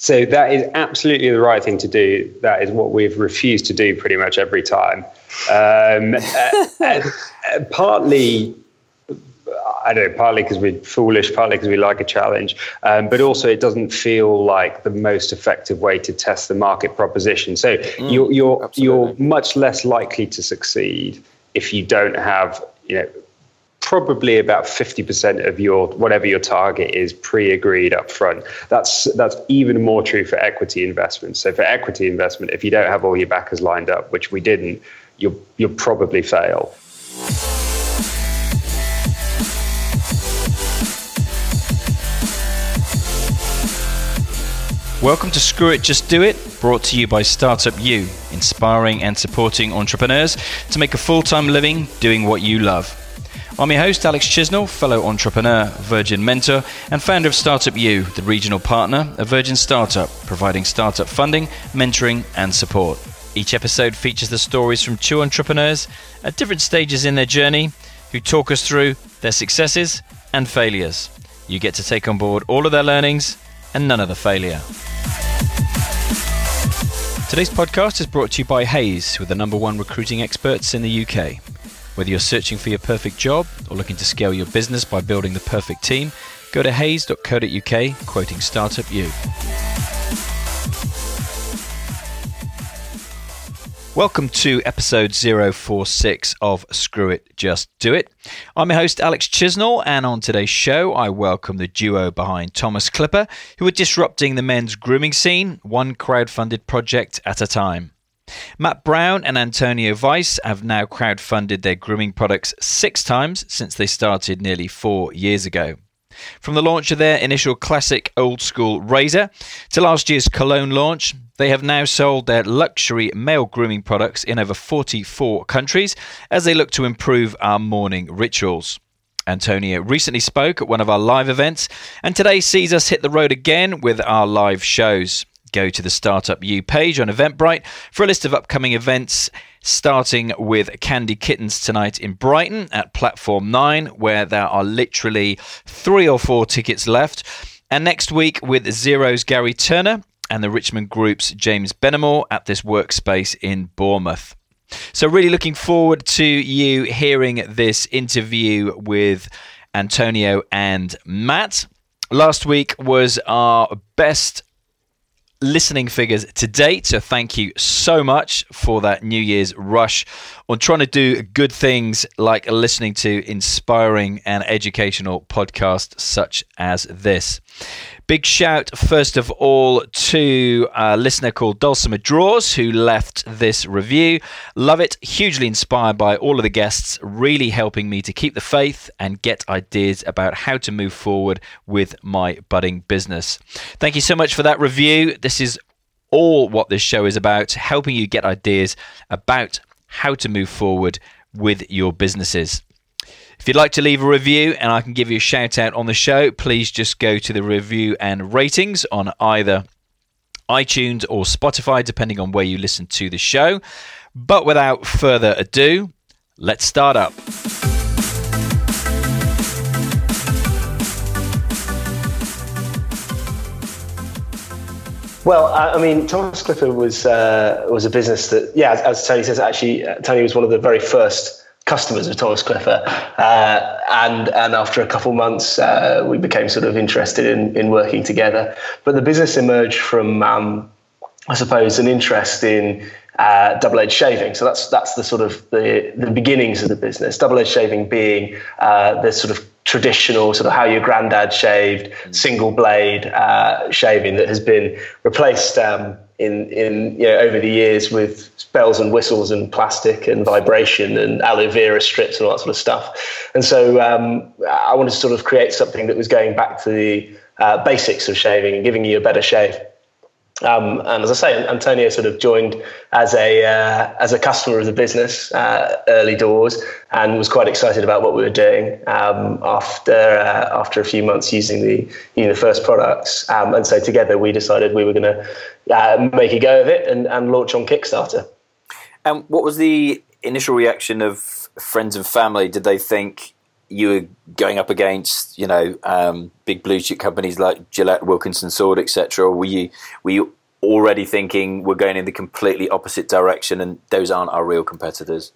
So that is absolutely the right thing to do. That is what we've refused to do pretty much every time. Um, uh, uh, partly I don't know, partly because we're foolish, partly because we like a challenge, um, but also it doesn't feel like the most effective way to test the market proposition. So mm, you're you're you're much less likely to succeed if you don't have you know probably about 50% of your whatever your target is pre-agreed up front that's that's even more true for equity investment so for equity investment if you don't have all your backers lined up which we didn't you'll you'll probably fail. Welcome to Screw It, Just Do It, brought to you by Startup U, inspiring and supporting entrepreneurs to make a full time living doing what you love. I'm your host, Alex Chisnell, fellow entrepreneur, Virgin mentor, and founder of Startup U, the regional partner of Virgin Startup, providing startup funding, mentoring, and support. Each episode features the stories from two entrepreneurs at different stages in their journey who talk us through their successes and failures. You get to take on board all of their learnings and none of the failure. Today's podcast is brought to you by Hays, who are the number one recruiting experts in the UK. Whether you're searching for your perfect job or looking to scale your business by building the perfect team, go to hays.co.uk, quoting Startup U. Welcome to episode 046 of Screw It, Just Do It. I'm your host, Alex Chisnell, and on today's show, I welcome the duo behind Thomas Clipper, who are disrupting the men's grooming scene, one crowd-funded project at a time. Matt Brown and Antonio Weiss have now crowd-funded their grooming products six times since they started nearly four years ago. From the launch of their initial classic old school razor to last year's cologne launch, they have now sold their luxury male grooming products in over 44 countries as they look to improve our morning rituals. Antonio recently spoke at one of our live events, and today sees us hit the road again with our live shows. Go to the Startup U page on Eventbrite for a list of upcoming events, starting with Candy Kittens tonight in Brighton at Platform 9, where there are literally three or four tickets left. And next week with Xero's Gary Turner and the Richmond Group's James Benamor at this workspace in Bournemouth. So, really looking forward to you hearing this interview with Antonio and Matt. Last week was our best listening figures to date. So thank you so much for that New Year's rush on trying to do good things like listening to inspiring and educational podcasts such as this. Big shout, first of all, to a listener called Dulcimer Draws who left this review. Love it. Hugely inspired by all of the guests, really helping me to keep the faith and get ideas about how to move forward with my budding business. Thank you so much for that review. This is all what this show is about helping you get ideas about how to move forward with your businesses. If you'd like to leave a review and I can give you a shout out on the show, please just go to the review and ratings on either iTunes or Spotify, depending on where you listen to the show. But without further ado, let's start up. Well, I mean, Thomas Clipper was uh, was a business that, yeah, as, as Tony says, actually, uh, Tony was one of the very first customers of Thomas Clipper. Uh, and and after a couple months, uh, we became sort of interested in in working together. But the business emerged from, um, I suppose, an interest in uh, double edged shaving. So that's that's the sort of the the beginnings of the business. Double edged shaving being uh, the sort of traditional sort of how your granddad shaved single blade uh, shaving that has been replaced. Um, in in you know over the years with bells and whistles and plastic and vibration and aloe vera strips and all that sort of stuff. And so um, I wanted to sort of create something that was going back to the uh, basics of shaving and giving you a better shave. Um, and as I say, Antonio sort of joined as a uh, as a customer of the business uh, early doors and was quite excited about what we were doing um, after uh, after a few months using the using the first products. Um, and so together we decided we were going to uh, make a go of it and, and launch on Kickstarter. And what was the initial reaction of friends and family? Did they think you were going up against, you know, um, big blue chip companies like Gillette, Wilkinson Sword, etc. Were you were you already thinking we're going in the completely opposite direction, and those aren't our real competitors?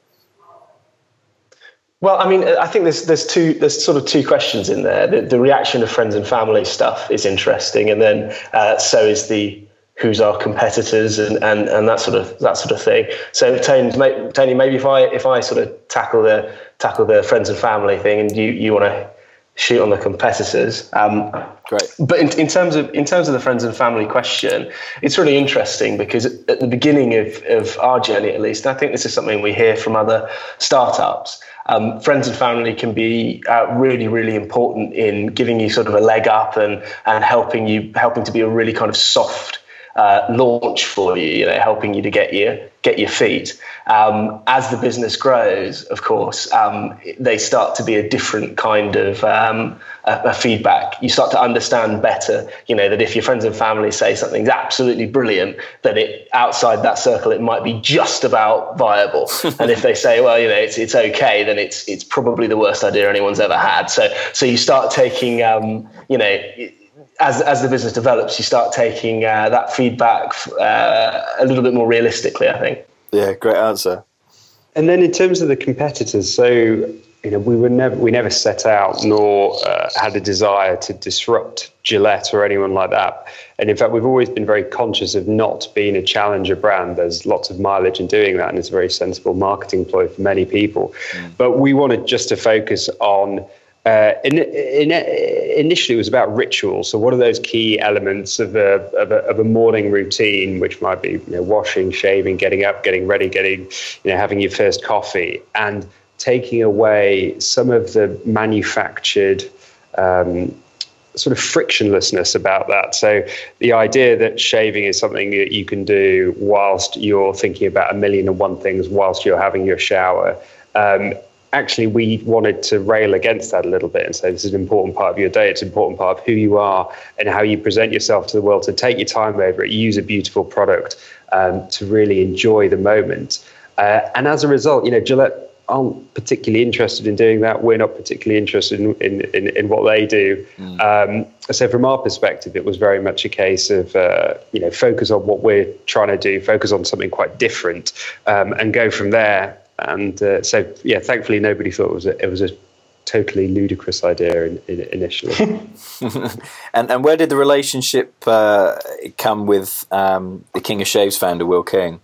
Well, I mean, I think there's there's two there's sort of two questions in there. The, the reaction of friends and family stuff is interesting, and then uh, so is the who's our competitors and, and, and that sort of that sort of thing. So Tony, Tony, maybe if I if I sort of tackle the tackle the friends and family thing, and you you want to shoot on the competitors. Um, Great. But in, in terms of in terms of the friends and family question, it's really interesting because at the beginning of, of our journey, at least, I think this is something we hear from other startups um, friends and family can be uh, really, really important in giving you sort of a leg up and and helping you helping to be a really kind of soft uh, launch for you, you know, helping you to get your get your feet. Um, as the business grows, of course, um, they start to be a different kind of um, a, a feedback. You start to understand better, you know, that if your friends and family say something's absolutely brilliant, that it outside that circle it might be just about viable. and if they say, well, you know, it's it's okay, then it's it's probably the worst idea anyone's ever had. So so you start taking, um, you know as as the business develops, you start taking uh, that feedback uh, a little bit more realistically. I think. Yeah, great answer. And then in terms of the competitors, so you know we were never we never set out nor uh, had a desire to disrupt Gillette or anyone like that. And in fact, we've always been very conscious of not being a challenger brand. There's lots of mileage in doing that, and it's a very sensible marketing ploy for many people. Mm. But we wanted just to focus on uh, in, in, initially, it was about rituals. So, what are those key elements of a, of a, of a morning routine, which might be you know, washing, shaving, getting up, getting ready, getting, you know, having your first coffee, and taking away some of the manufactured um, sort of frictionlessness about that. So, the idea that shaving is something that you can do whilst you're thinking about a million and one things, whilst you're having your shower. Um, actually we wanted to rail against that a little bit and say this is an important part of your day. It's an important part of who you are and how you present yourself to the world. To take your time over it. Use a beautiful product um, to really enjoy the moment. Uh, and as a result you know gillette aren't particularly interested in doing that. We're not particularly interested in, in, in, in what they do. Mm. um, so from our perspective it was very much a case of uh, you know focus on what we're trying to do focus on something quite different um, and go from there and uh, so, yeah, thankfully, nobody thought it was a, it was a totally ludicrous idea in, in, initially. and and where did the relationship uh, come with um, the King of Shaves founder, Will King?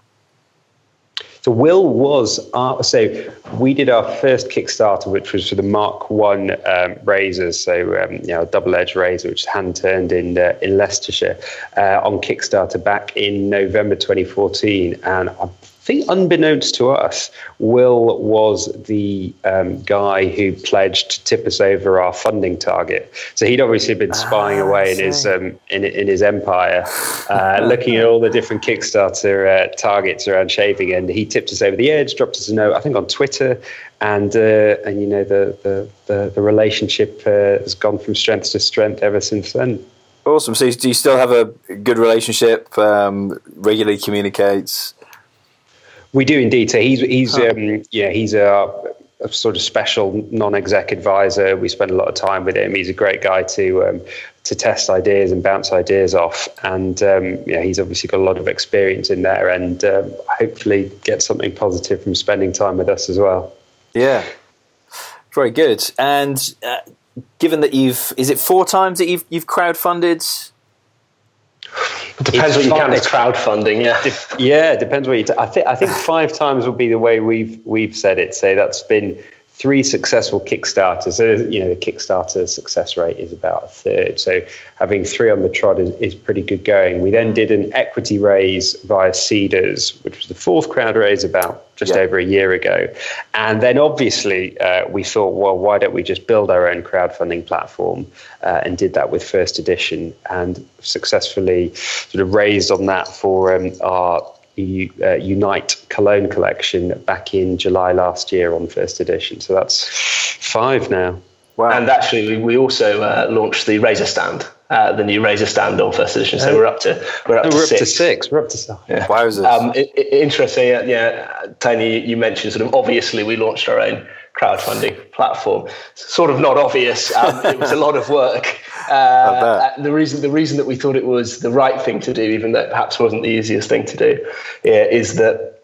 So Will was our, so we did our first Kickstarter, which was for the Mark One um, razors, so um, you know, double edge razor, which is hand turned in uh, in Leicestershire, uh, on Kickstarter back in November 2014, and I'm think, unbeknownst to us, Will was the um, guy who pledged to tip us over our funding target. So he'd obviously been spying ah, away in his um, in, in his empire, uh, looking at all the different Kickstarter uh, targets around shaving, and he tipped us over the edge, dropped us a note, I think on Twitter, and uh, and you know the the the, the relationship uh, has gone from strength to strength ever since then. Awesome. So, do you still have a good relationship? Um, regularly communicates. We do indeed. So he's he's huh. um, yeah he's a, a, sort of special non-exec advisor. We spend a lot of time with him. He's a great guy to um, to test ideas and bounce ideas off. And um, yeah, he's obviously got a lot of experience in there, and um, hopefully get something positive from spending time with us as well. Yeah, very good. And uh, given that you've is it four times that you've you've crowdfunded depends what you count as crowdfunding. Yeah, yeah, depends what you. T- I think I think five times would be the way we've we've said it. So that's been three successful Kickstarters. So, you know, the Kickstarter success rate is about a third. So having three on the trot is, is pretty good going. We then did an equity raise via Seedrs, which was the fourth crowd raise about just yeah. over a year ago. And then obviously uh, we thought, well, why don't we just build our own crowdfunding platform? Uh, and did that with First Edition and successfully sort of raised on that for um, our uh, Unite Cologne collection back in July last year on first edition. So that's five now. Wow. And actually, we also uh, launched the Razor Stand, uh, the new Razor Stand on first edition. So we're up to we're up, no, to, we're six. up to six. We're up to six. Yeah. Wowzers. Um, it, it, interesting. Yeah, Tony, you mentioned sort of obviously we launched our own crowdfunding platform. Sort of not obvious. Um, it was a lot of work. Uh, the reason the reason that we thought it was the right thing to do, even though it perhaps wasn't the easiest thing to do, is that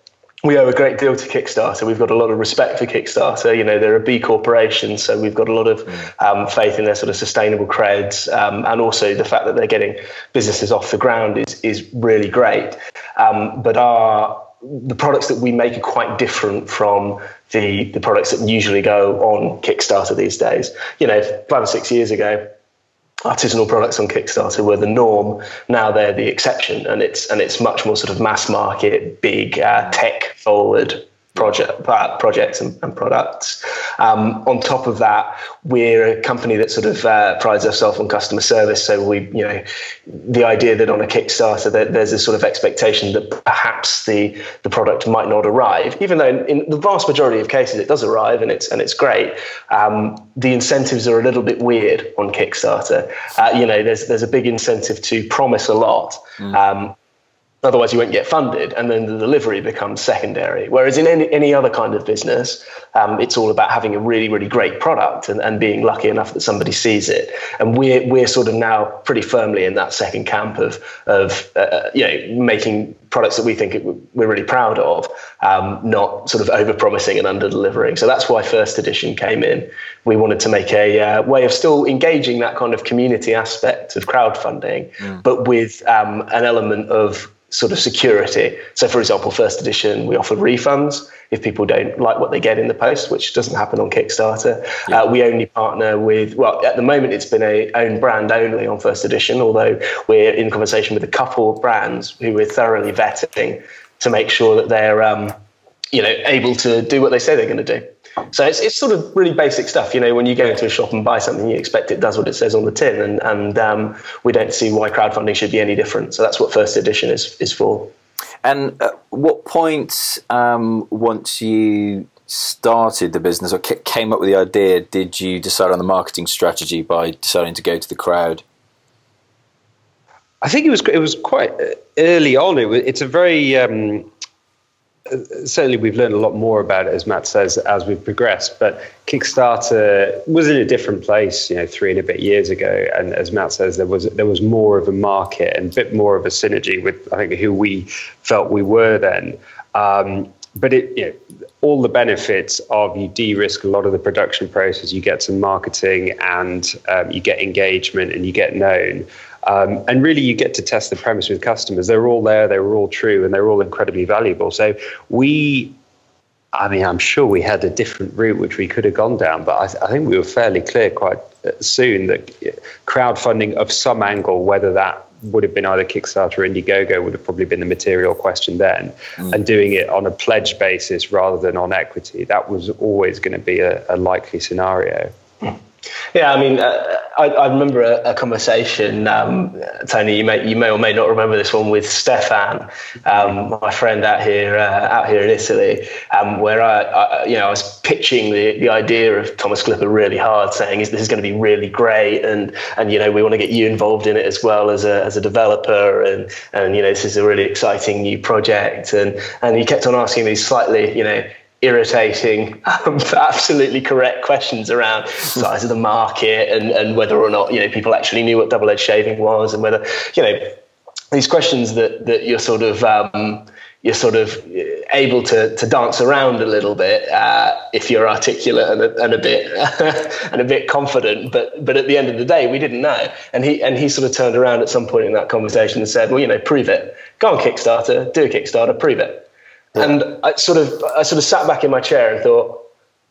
we owe a great deal to Kickstarter. We've got a lot of respect for Kickstarter. You know, they're a B corporation, so we've got a lot of um, faith in their sort of sustainable creds, um, and also the fact that they're getting businesses off the ground is is really great. Um, but our the products that we make are quite different from the the products that usually go on Kickstarter these days. You know, five or six years ago, artisanal products on Kickstarter were the norm. Now they're the exception, and it's and it's much more sort of mass market, big uh, tech forward project uh, projects and, and products. Um, on top of that, we're a company that sort of uh, prides ourselves on customer service. So we, you know, the idea that on a Kickstarter that there's a sort of expectation that perhaps the the product might not arrive, even though in, in the vast majority of cases it does arrive and it's and it's great. Um, the incentives are a little bit weird on Kickstarter. Uh, you know, there's there's a big incentive to promise a lot. Mm. Um, Otherwise, you won't get funded, and then the delivery becomes secondary. Whereas in any, any other kind of business, um, it's all about having a really, really great product and, and being lucky enough that somebody sees it. And we're, we're sort of now pretty firmly in that second camp of, of uh, uh you know, making products that we think we're really proud of, um, not sort of over promising and under delivering. So that's why first edition came in. We wanted to make a uh, way of still engaging that kind of community aspect of crowdfunding, mm. but with um, an element of sort of security. So, for example, first edition, we offer refunds if people don't like what they get in the post, which doesn't happen on Kickstarter. Yeah. Uh, we only partner with, well, at the moment, it's been a own brand only on first edition, although we're in conversation with a couple of brands who we're thoroughly vetting to make sure that they're, um, you know, able to do what they say they're going to do. So it's, it's sort of really basic stuff. You know, when you go into a shop and buy something, you expect it does what it says on the tin, and and um, we don't see why crowdfunding should be any different. So that's what first edition is is for. And at what point, um, once you started the business or came up with the idea, did you decide on the marketing strategy by deciding to go to the crowd? I think it was it was quite early on. It was, it's a very um, certainly we've learned a lot more about it, as Matt says, as we've progressed. But Kickstarter was in a different place, you know, three and a bit years ago. And as Matt says, there was there was more of a market and a bit more of a synergy with I think who we felt we were then. Um, but it, you know, all the benefits of you de-risk a lot of the production process, you get some marketing, and um, you get engagement, and you get known. Um, and really, you get to test the premise with customers. They're all there, they were all true, and they're all incredibly valuable. So we, I mean, I'm sure we had a different route which we could have gone down, but I, th- I think we were fairly clear quite uh, soon that crowdfunding of some angle, whether that would have been either Kickstarter or Indiegogo, would have probably been the material question then. Mm. And doing it on a pledge basis rather than on equity, that was always going to be a, a likely scenario. Mm. Yeah, I mean, uh, I, I, remember a, a conversation, um, Tony. You may you may or may not remember this one with Stefan, um, my friend out here uh, out here in Italy, um, where I, I, you know I was pitching the, the idea of Thomas Clipper really hard, saying this is going to be really great, and and you know we want to get you involved in it as well as a as a developer, and and you know this is a really exciting new project, and and he kept on asking these slightly you know irritating, um, absolutely correct questions around size of the market and, and whether or not you know people actually knew what double edged shaving was and whether you know these questions that that you're sort of um, you're sort of able to to dance around a little bit uh, if you're articulate and a, and a bit and a bit confident. But but at the end of the day, we didn't know. And he and he sort of turned around at some point in that conversation and said, "Well, you know, prove it. Go on Kickstarter, do a Kickstarter, prove it." And I sort of I sort of sat back in my chair and thought,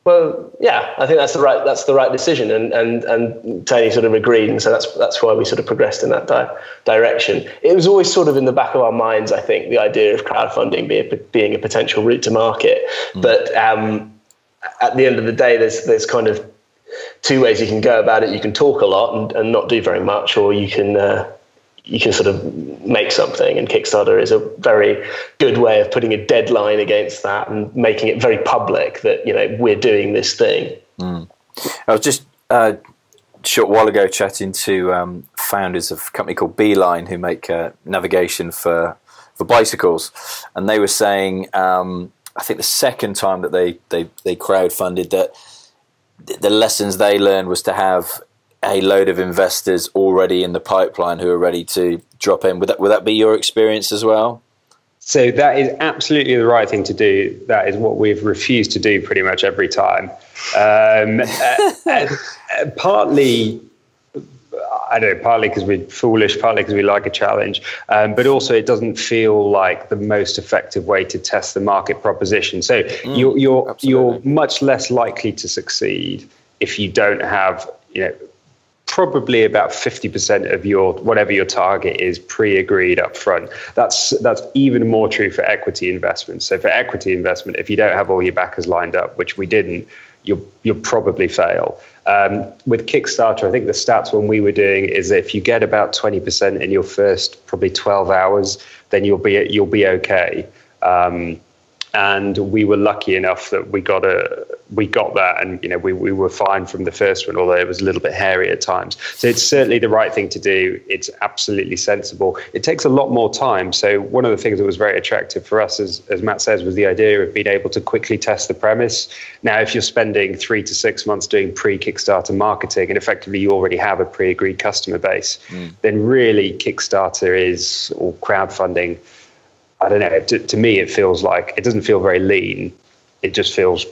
well, yeah, I think that's the right that's the right decision, and and and Tony sort of agreed, and so that's that's why we sort of progressed in that di- direction. It was always sort of in the back of our minds, I think, the idea of crowdfunding being a, being a potential route to market. Mm. But um, at the end of the day, there's there's kind of two ways you can go about it. You can talk a lot and, and not do very much, or you can uh, you can sort of make something and kickstarter is a very good way of putting a deadline against that and making it very public that you know we're doing this thing mm. i was just uh, a short while ago chatting to um, founders of a company called beeline who make uh, navigation for for bicycles and they were saying um, I think the second time that they they they crowdfunded that the lessons they learned was to have a load of investors already in the pipeline who are ready to drop in. Would that would that be your experience as well? So that is absolutely the right thing to do. That is what we've refused to do pretty much every time. Um, uh, uh, partly I don't know, partly because we're foolish, partly because we like a challenge, um, but also it doesn't feel like the most effective way to test the market proposition. So mm, you're you're you're much less likely to succeed if you don't have you know probably about 50% of your whatever your target is pre-agreed up front that's that's even more true for equity investments. So for equity investment if you don't have all your backers lined up which we didn't you'll you'll probably fail. Um, with Kickstarter, I think the stats when we were doing is if you get about 20% in your first probably 12 hours, then you'll be you'll be okay. Um, and we were lucky enough that we got a we got that and you know we, we were fine from the first one although it was a little bit hairy at times so it's certainly the right thing to do it's absolutely sensible it takes a lot more time so one of the things that was very attractive for us as, as matt says was the idea of being able to quickly test the premise now if you're spending three to six months doing pre-kickstarter marketing and effectively you already have a pre-agreed customer base mm. then really kickstarter is or crowdfunding I don't know. To, to me, it feels like it doesn't feel very lean. It just feels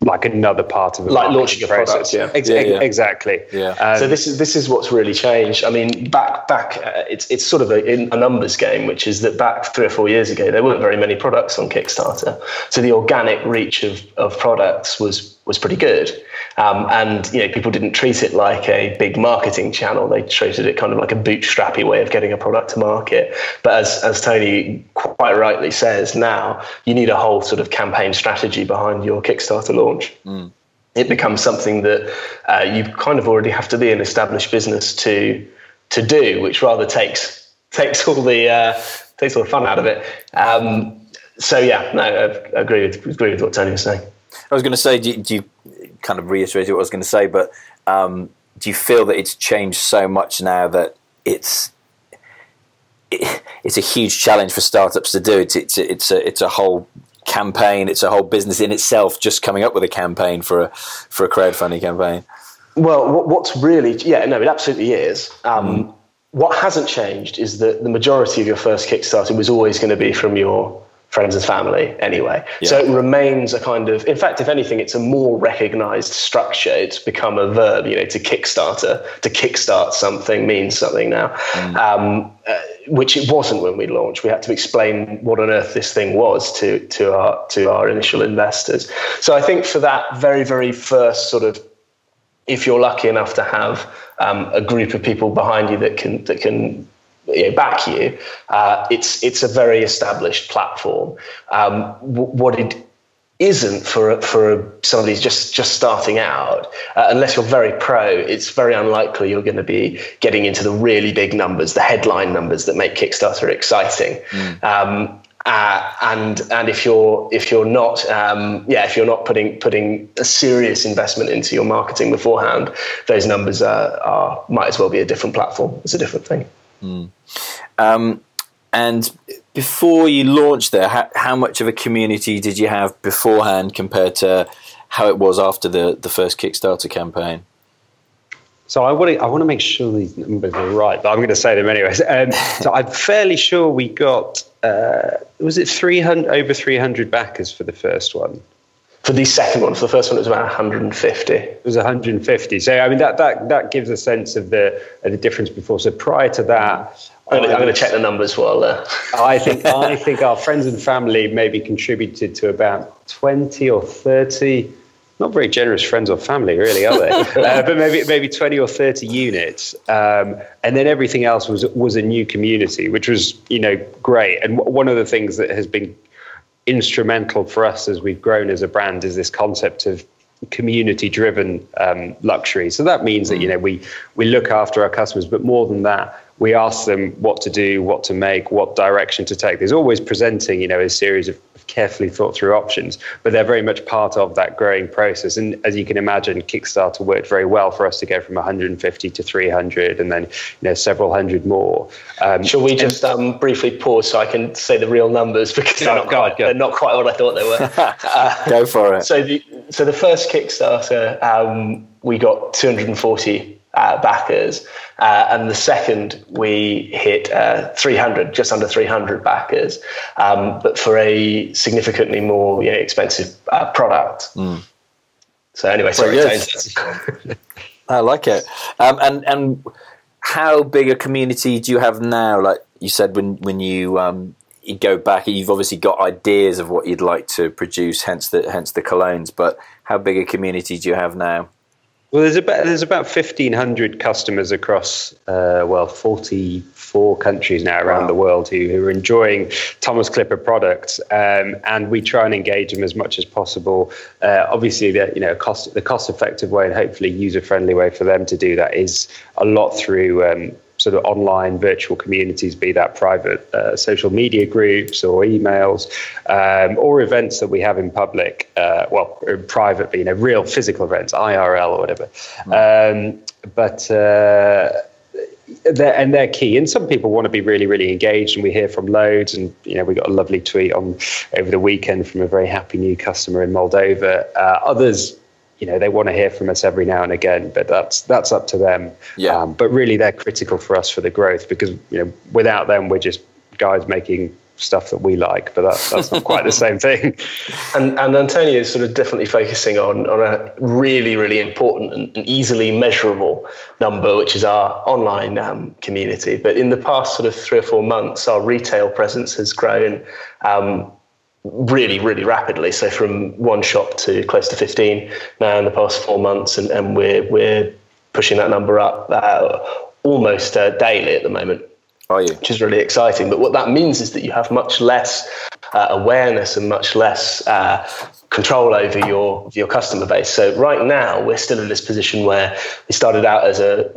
like another part of the like launching a product. Yeah. Ex- yeah, yeah. exactly. Yeah. Um, so this is this is what's really changed. I mean, back back, uh, it's it's sort of a, a, numbers game, which is that back three or four years ago, there weren't very many products on Kickstarter, so the organic reach of of products was was pretty good. Um, and you know, people didn't treat it like a big marketing channel. They treated it kind of like a bootstrappy way of getting a product to market. But as as Tony quite rightly says, now you need a whole sort of campaign strategy behind your Kickstarter launch. Mm. It becomes something that uh, you kind of already have to be an established business to to do, which rather takes takes all the uh, takes all the fun out of it. Um, so yeah, no, I agree with agree with what Tony was saying. I was going to say, do you, do you, kind of reiterate what I was going to say, but um, do you feel that it's changed so much now that it's it, it's a huge challenge for startups to do? It's it's it's a it's a whole campaign. It's a whole business in itself. Just coming up with a campaign for a for a crowdfunding campaign. Well, what's really yeah no, it absolutely is. Um, mm. What hasn't changed is that the majority of your first Kickstarter was always going to be from your friends and family anyway. Yeah. So it remains a kind of, in fact, if anything, it's a more recognized structure. It's become a verb, you know, to kickstarter, to kickstart something means something now, mm. um, uh, which it wasn't when we launched. We had to explain what on earth this thing was to, to our, to our initial investors. So I think for that very, very first sort of, if you're lucky enough to have um, a group of people behind you that can, that can you know, back you, uh, it's it's a very established platform. Um, w- what it isn't for for somebody just just starting out, uh, unless you're very pro, it's very unlikely you're going to be getting into the really big numbers, the headline numbers that make Kickstarter exciting. Mm. Um, uh, and and if you're if you're not um, yeah if you're not putting putting a serious investment into your marketing beforehand, those numbers are, are might as well be a different platform. It's a different thing. Mm. Um, and before you launched there, how, how, much of a community did you have beforehand compared to how it was after the, the first Kickstarter campaign? So I want to I want to make sure these numbers are right, but I'm going to say them anyways. Um, so I'm fairly sure we got uh, was it 300 over 300 backers for the first one for the second one. For the first one, it was about 150. It was 150. So I mean that that that gives a sense of the of the difference before. So prior to that. I'm going, to, check the numbers while. Uh... I think I think our friends and family maybe contributed to about twenty or thirty, not very generous friends or family, really, are they? uh, but maybe maybe twenty or thirty units, um, and then everything else was was a new community, which was you know great. And w- one of the things that has been instrumental for us as we've grown as a brand is this concept of community driven um, luxury. So that means that you know we we look after our customers, but more than that, we ask them what to do, what to make, what direction to take. There's always presenting you know a series of carefully thought through options, but they're very much part of that growing process. And as you can imagine, Kickstarter worked very well for us to go from 150 to 300, and then you know several hundred more. Um, Shall we just um, briefly pause so I can say the real numbers because they're, not quite, they're not quite what I thought they were. uh, go for it. So the so the first Kickstarter, um, we got 240 uh, backers. Uh, and the second, we hit uh, 300, just under 300 backers, um, but for a significantly more you know, expensive uh, product. Mm. So anyway, sorry. I like it. Um, and and how big a community do you have now? Like you said, when when you um, you go back, you've obviously got ideas of what you'd like to produce, hence the hence the colognes. But how big a community do you have now? Well, there's about there's about fifteen hundred customers across uh, well forty four countries now around wow. the world who, who are enjoying Thomas Clipper products, um, and we try and engage them as much as possible. Uh, obviously, the you know cost the cost effective way and hopefully user friendly way for them to do that is a lot through um, sort of online virtual communities, be that private uh, social media groups or emails um, or events that we have in public, uh, well, private, being a real physical events, IRL or whatever. Mm. Um, but uh, they're, and they're key. And some people want to be really, really engaged, and we hear from loads. And you know, we got a lovely tweet on over the weekend from a very happy new customer in Moldova. Uh, others you know they want to hear from us every now and again but that's that's up to them. Yeah. Um, but really they're critical for us for the growth because you know without them we're just guys making stuff that we like but that, that's not quite the same thing. And and Antonio is sort of definitely focusing on on a really really important and, and easily measurable number which is our online um, community. But in the past sort of three or four months our retail presence has grown um, really, really rapidly. So from one shop to close to 15 now in the past four months, and, and we're we're pushing that number up uh, almost uh, daily at the moment. Are you? Which is really exciting. But what that means is that you have much less uh, awareness and much less uh, control over your your customer base. So right now we're still in this position where we started out as a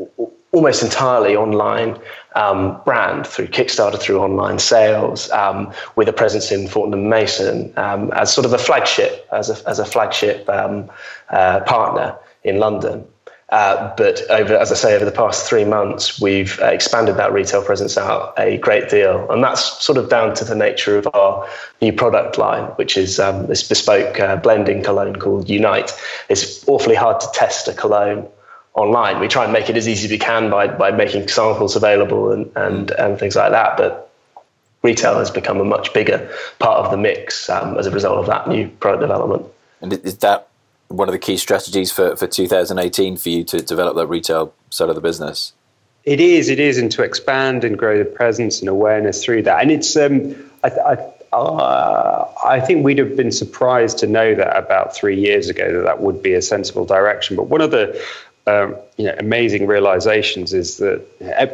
almost entirely online um, brand through Kickstarter, through online sales, um, with a presence in Fortnum Mason um, as sort of a flagship, as a, as a flagship um, uh, partner in London. Uh, but over, as I say, over the past three months, we've expanded that retail presence out a great deal, and that's sort of down to the nature of our new product line, which is um, this bespoke uh, blending cologne called Unite. It's awfully hard to test a cologne online. We try and make it as easy as we can by, by making samples available and, and, and things like that. But retail has become a much bigger part of the mix um, as a result of that new product development. And is that one of the key strategies for, for 2018 for you to develop that retail side of the business? It is, it is, and to expand and grow the presence and awareness through that. And it's, um, I, I, uh, I think we'd have been surprised to know that about three years ago that that would be a sensible direction. But one of the um, you know, amazing realizations is that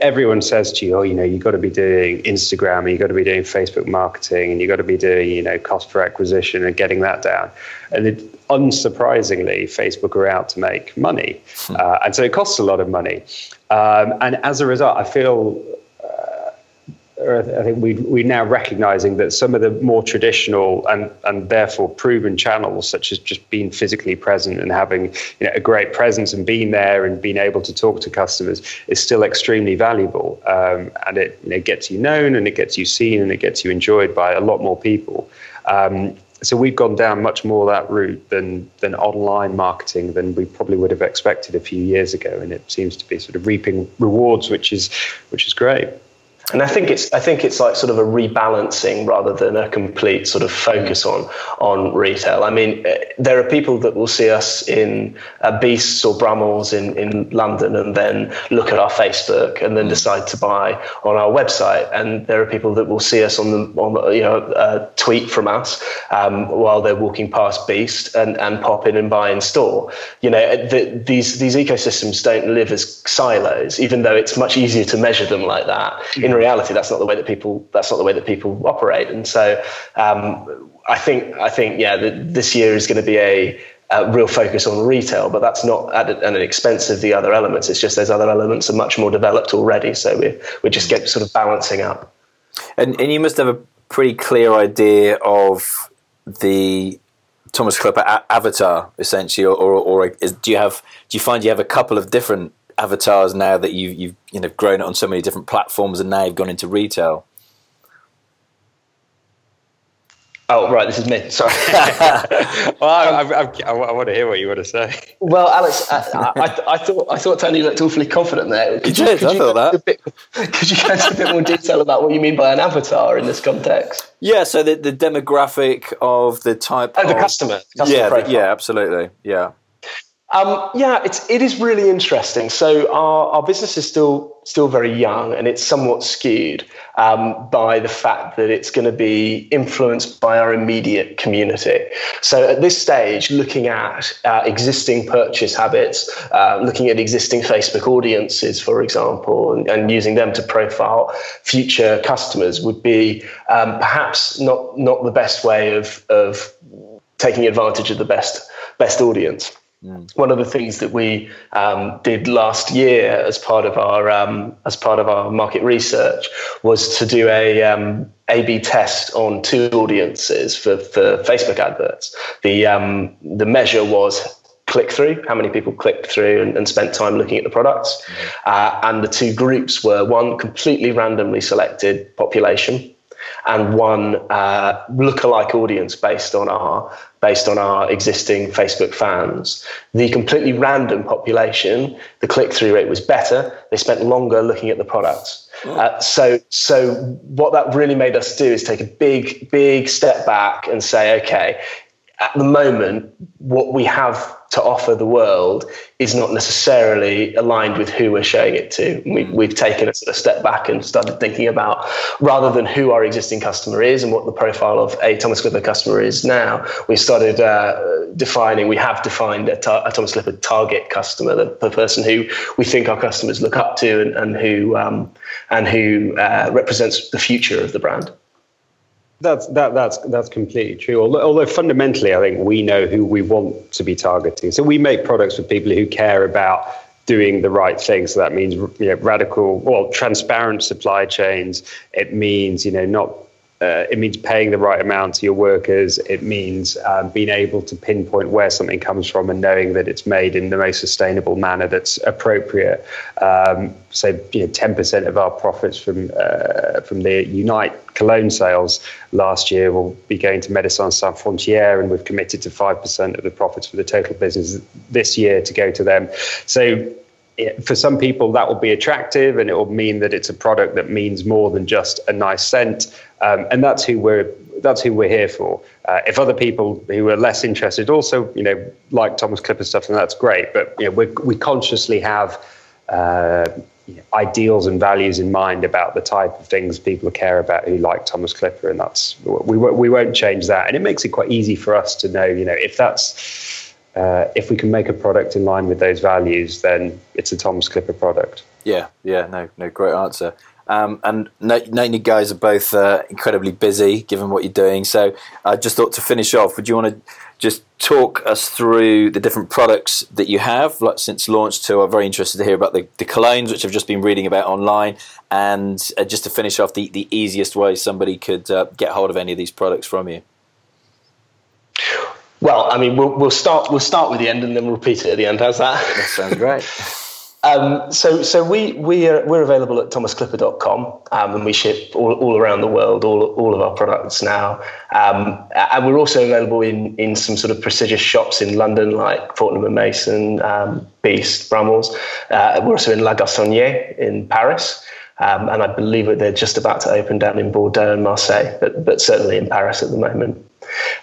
everyone says to you, oh, you know, you've got to be doing Instagram and you've got to be doing Facebook marketing and you've got to be doing, you know, cost per acquisition and getting that down. And it, unsurprisingly, Facebook are out to make money. Hmm. Uh, and so it costs a lot of money. Um, and as a result, I feel I think we we now recognizing that some of the more traditional and and therefore proven channels, such as just being physically present and having you know, a great presence and being there and being able to talk to customers, is still extremely valuable. Um, and it you know, gets you known and it gets you seen and it gets you enjoyed by a lot more people. Um, so we've gone down much more that route than than online marketing than we probably would have expected a few years ago, and it seems to be sort of reaping rewards, which is which is great. And I think it's I think it's like sort of a rebalancing rather than a complete sort of focus on on retail. I mean, eh, there are people that will see us in uh, Beasts or Brummels in, in London and then look at our Facebook and then mm. decide to buy on our website. And there are people that will see us on the on you know a tweet from us um, while they're walking past Beast and, and pop in and buy in store. You know, eh, the, these these ecosystems don't live as silos, even though it's much easier to measure them like that. In reality, that's not the way that people that's not the way that people operate. And so, um, I think I think yeah, the, this year is going to be a, a, real focus on retail, but that's not at, at, an expense of the other elements. It's just those other elements are much more developed already. So we're we're just get sort of balancing up. And and you must have a pretty clear idea of the Thomas Clipper a- avatar essentially, or, or, or is, do you have do you find you have a couple of different avatars now that you've you've you know grown it on so many different platforms and now you've gone into retail? Oh, right. This is me. Sorry. well, I, I, I, I, want to hear what you want to say. Well, Alex, I, I, thought I thought Tony looked awfully confident there. Could you, did. Could I thought that. Bit, could you go into a bit more detail about what you mean by an avatar in this context? Yeah. So the, the demographic of the type. Oh, of, the customer. The customer yeah. The, yeah. Absolutely. Yeah. Um, yeah, it's it is really interesting. So our, our business is still still very young, and it's somewhat skewed um, by the fact that it's going to be influenced by our immediate community. So at this stage, looking at uh, existing purchase habits, uh, looking at existing Facebook audiences, for example, and, and, using them to profile future customers would be um, perhaps not not the best way of of taking advantage of the best best audience. Mm. One of the things that we um, did last year as part of our um, as part of our market research was to do a um, A/B test on two audiences for, for Facebook adverts. The um, the measure was click through, how many people clicked through and, and spent time looking at the products, mm. uh, and the two groups were one completely randomly selected population and one uh, lookalike audience based on our based on our existing Facebook fans. The completely random population, the click through rate was better. They spent longer looking at the products. Oh. Uh, so, so what that really made us do is take a big, big step back and say, okay, at the moment, what we have to offer the world is not necessarily aligned with who we're showing it to. We, mm. taken a sort of step back and started thinking about rather than who our existing customer is and what the profile of a Thomas Clipper customer is now, we started uh, defining, we have defined a, a, Thomas Clipper target customer, the, the, person who we think our customers look up to and, and who, um, and who uh, represents the future of the brand. That's that that's that's completely true. Although, although, fundamentally, I think we know who we want to be targeting. So we make products for people who care about doing the right thing. So that means you know, radical, well, transparent supply chains. It means you know not uh, it means paying the right amount to your workers. It means um, being able to pinpoint where something comes from and knowing that it's made in the most sustainable manner that's appropriate. Um, so, you know, 10% of our profits from uh, from the Unite cologne sales last year will be going to Médecins Sans Frontières, and we've committed to 5% of the profits for the total business this year to go to them. So for some people that will be attractive and it will mean that it's a product that means more than just a nice scent. Um, and that's who we're that's who we're here for. Uh, if other people who are less interested also you know like thomas clipper stuff then that's great. But you know we we consciously have uh, ideals and values in mind about the type of things people care about who like Thomas Clipper, and that's we we won't change that. And it makes it quite easy for us to know, you know, if that's uh, if we can make a product in line with those values, then it's a Tom's Clipper product. Yeah, yeah, no, no, great answer. Um, and Nate and you guys are both uh, incredibly busy, given what you're doing. So I just thought to finish off, would you want to just talk us through the different products that you have like, since launch? To I'm very interested to hear about the, the colognes, which I've just been reading about online, and uh, just to finish off, the, the easiest way somebody could uh, get hold of any of these products from you. Well, I mean, we'll, we'll start we'll start with the end and then we'll repeat it at the end. How's that? That sounds great. Um, so, so we we are we're available at thomasclipper.com, um, and we ship all, all around the world all, all of our products now. Um, and we're also available in in some sort of prestigious shops in London, like Fortnum and Mason, um, Beast, Brummels. Uh, we're also in La Garçonnière in Paris. Um, and I believe that they're just about to open down in Bordeaux and Marseille, but, but certainly in Paris at the moment.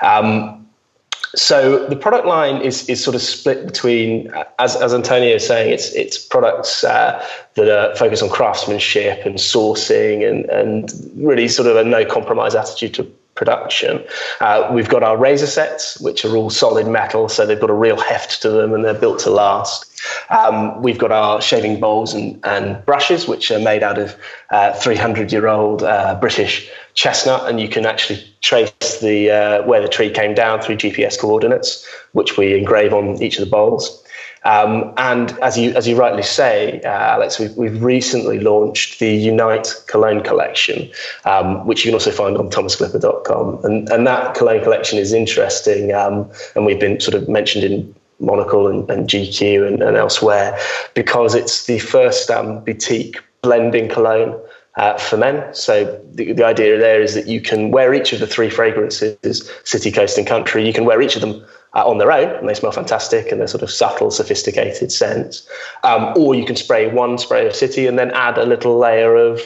Um, so the product line is, is sort of split between, as, as Antonio is saying, it's it's products uh, that are focused on craftsmanship and sourcing and, and really sort of a no compromise attitude to production. Uh, we've got our razor sets, which are all solid metal, so they've got a real heft to them and they're built to last. Um, we've got our shaving bowls and, and brushes, which are made out of 300 uh, year old uh, British chestnut, and you can actually trace the uh, where the tree came down through GPS coordinates, which we engrave on each of the bowls. Um, and as you as you rightly say, uh, Alex, we've, we've recently launched the Unite Cologne collection, um, which you can also find on thomasclipper.com. And and that Cologne collection is interesting, um, and we've been sort of mentioned in Monocle and, and GQ and, and, elsewhere because it's the first um, boutique blending cologne uh, for men. So the, the idea there is that you can wear each of the three fragrances, city, coast, and country. You can wear each of them uh, on their own, and they smell fantastic, and they're sort of subtle, sophisticated scents. Um, or you can spray one spray of city and then add a little layer of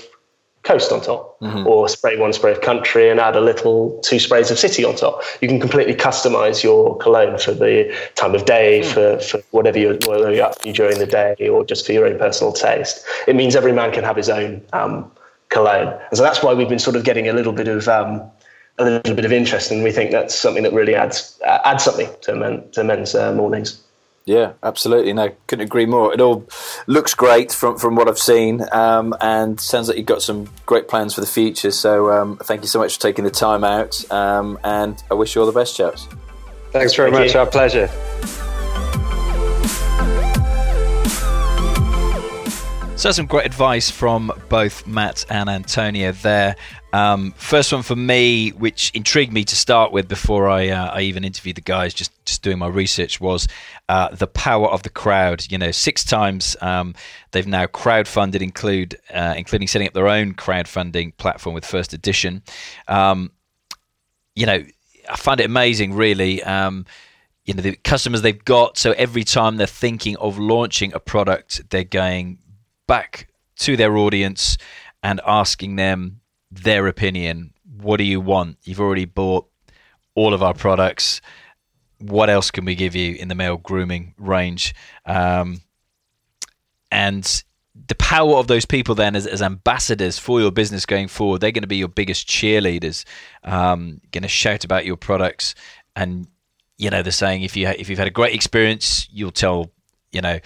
coast on top, mm-hmm. or spray one spray of country and add a little two sprays of city on top. You can completely customize your cologne for the time of day, mm. for, for whatever you're, whatever you're up to during the day, or just for your own personal taste. It means every man can have his own um, cologne, and so that's why we've been sort of getting a little bit of um, a little bit of interest, and we think that's something that really adds uh, adds something to men to men's uh, mornings. Yeah, absolutely. No, couldn't agree more. It all looks great from from what I've seen, um, and sounds like you've got some great plans for the future. So, um, thank you so much for taking the time out, um, and I wish you all the best, chaps. Thanks very thank much. You. Our pleasure. So, some great advice from both Matt and Antonio there. Um, first one for me, which intrigued me to start with before I, uh, I even interviewed the guys, just, just doing my research, was uh, the power of the crowd. You know, six times um, they've now crowdfunded, include uh, including setting up their own crowdfunding platform with First Edition. Um, you know, I find it amazing, really. Um, you know, the customers they've got. So every time they're thinking of launching a product, they're going back to their audience and asking them their opinion. What do you want? You've already bought all of our products. What else can we give you in the male grooming range? Um, and the power of those people then as, as, ambassadors for your business going forward, they're going to be your biggest cheerleaders, um, going to shout about your products. And, you know, they're saying if, you, if you've had a great experience, you'll tell you know,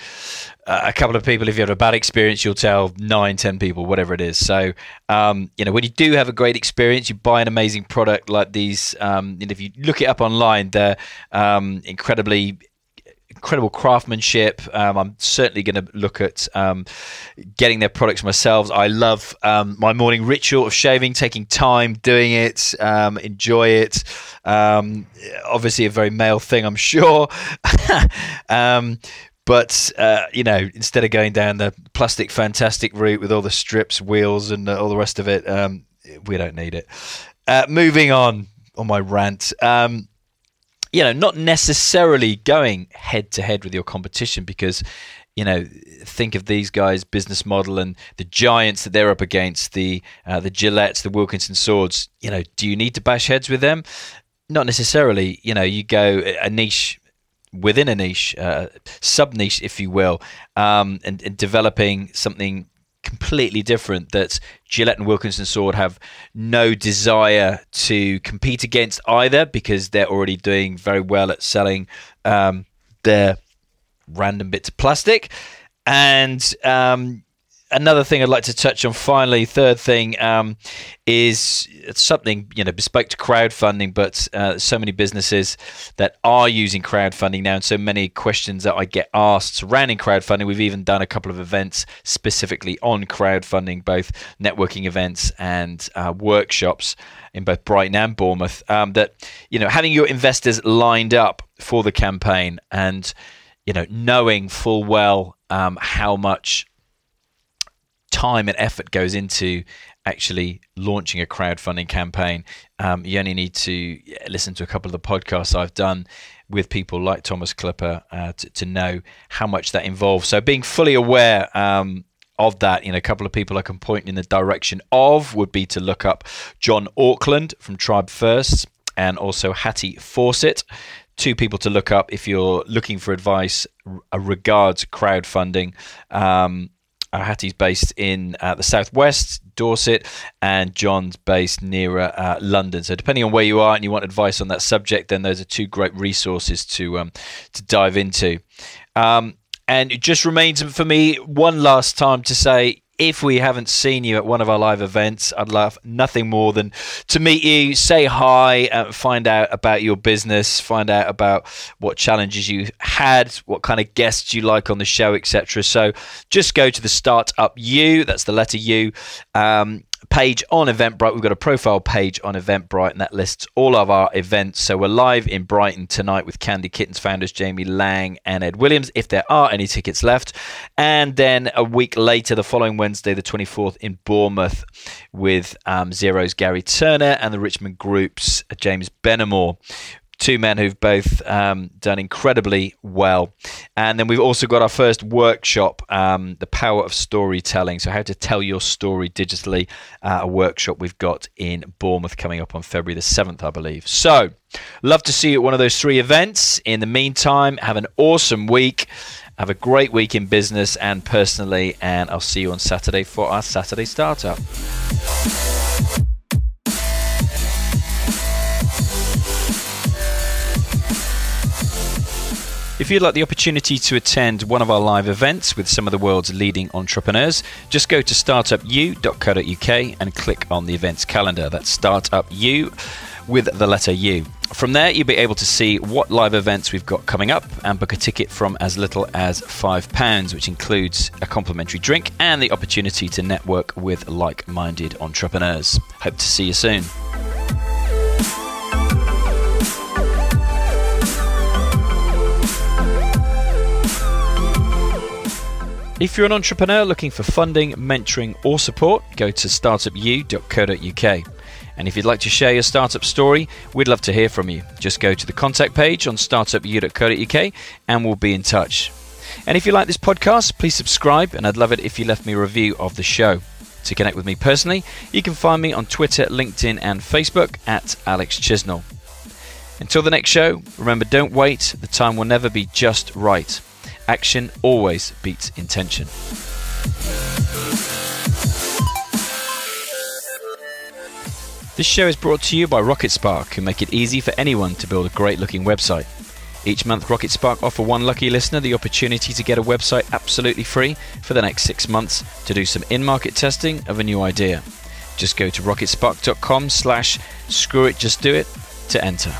a couple of people. If you have a bad experience, you'll tell nine, ten people, whatever it is. So, um, you know, when you do have a great experience, you buy an amazing product like these. Um, and if you look it up online, they're um, incredibly incredible craftsmanship. Um, I'm certainly going to look at um, getting their products myself. I love um, my morning ritual of shaving, taking time doing it, um, enjoy it. Um, obviously, a very male thing, I'm sure. But uh, you know, instead of going down the plastic fantastic route with all the strips, wheels, and uh, all the rest of it, um, we don't need it. Uh, moving on on my rant. Um, you know, not necessarily going head to head with your competition because, you know, think of these guys' business model and the giants that they're up against, the uh, the Gillettes, the Wilkinson swords. You know, do you need to bash heads with them? Not necessarily. You know, you go a niche within a niche, uh, sub niche, if you will, um, and, and, developing something completely different that Gillette and Wilkinson Sword have no desire to compete against either because they're already doing very well at selling um, their random bits of plastic. And um, another thing I'd like to touch on finally, third thing, um, is something you know bespoke to crowdfunding, but uh, so many businesses that are using crowdfunding now, and so many questions that I get asked surrounding crowdfunding. We've even done a couple of events specifically on crowdfunding, both networking events and uh, workshops in both Brighton and Bournemouth. Um, that you know having your investors lined up for the campaign and you know knowing full well um, how much time and effort goes into actually launching a crowdfunding campaign. Um, you only need to listen to a couple of the podcasts I've done with people like Thomas Clipper uh, to, to, know how much that involves. So being fully aware um, of that, you know, a couple of people I can point in the direction of would be to look up John Auckland from Tribe First and also Hattie Fawcett. Two people to look up if you're looking for advice regards crowdfunding. Um, uh, Hattie's based in uh, the southwest, Dorset, and John's based nearer uh, London. So depending on where you are and you want advice on that subject, then those are two great resources to um, to dive into. Um, and it just remains for me one last time to say if we haven't seen you at one of our live events, I'd love nothing more than to meet you, say hi, uh, find out about your business, find out about what challenges you had, what kind of guests you like on the show, etc. So just go to the Startup U, that's the letter U. Um, page on Eventbrite. We've got a profile page on Eventbrite, and that lists all of our events. So we're live in Brighton tonight with Candy Kittens founders Jamie Laing and Ed Williams, if there are any tickets left. And then a week later, the following Wednesday, the 24th, in Bournemouth with um, Xero's Gary Turner and the Richmond Group's James Benamor two men who've both um, done incredibly well. And then we've also got our first workshop, um, The Power of Storytelling. So, how to tell your story digitally, uh, a workshop we've got in Bournemouth coming up on February the 7th, I believe. So, love to see you at one of those three events. In the meantime, have an awesome week. Have a great week in business and personally, and I'll see you on Saturday for our Saturday Startup. If you'd like the opportunity to attend one of our live events with some of the world's leading entrepreneurs, just go to startupu.co.uk and click on the events calendar. That's startupu with the letter U. From there, you'll be able to see what live events we've got coming up and book a ticket from as little as £5, which includes a complimentary drink and the opportunity to network with like minded entrepreneurs. Hope to see you soon. If you're an entrepreneur looking for funding, mentoring, or support, go to startupu.co.uk. And if you'd like to share your startup story, we'd love to hear from you. Just go to the contact page on startupu.co.uk and we'll be in touch. And if you like this podcast, please subscribe, and I'd love it if you left me a review of the show. To connect with me personally, you can find me on Twitter, LinkedIn, and Facebook at Alex Chisnell. Until the next show, remember don't wait, the time will never be just right. Action always beats intention. This show is brought to you by RocketSpark, who make it easy for anyone to build a great looking website. Each month, RocketSpark offer one lucky listener the opportunity to get a website absolutely free for the next six months to do some in-market testing of a new idea. Just go to rocketspark.com slash screw it just do it to enter.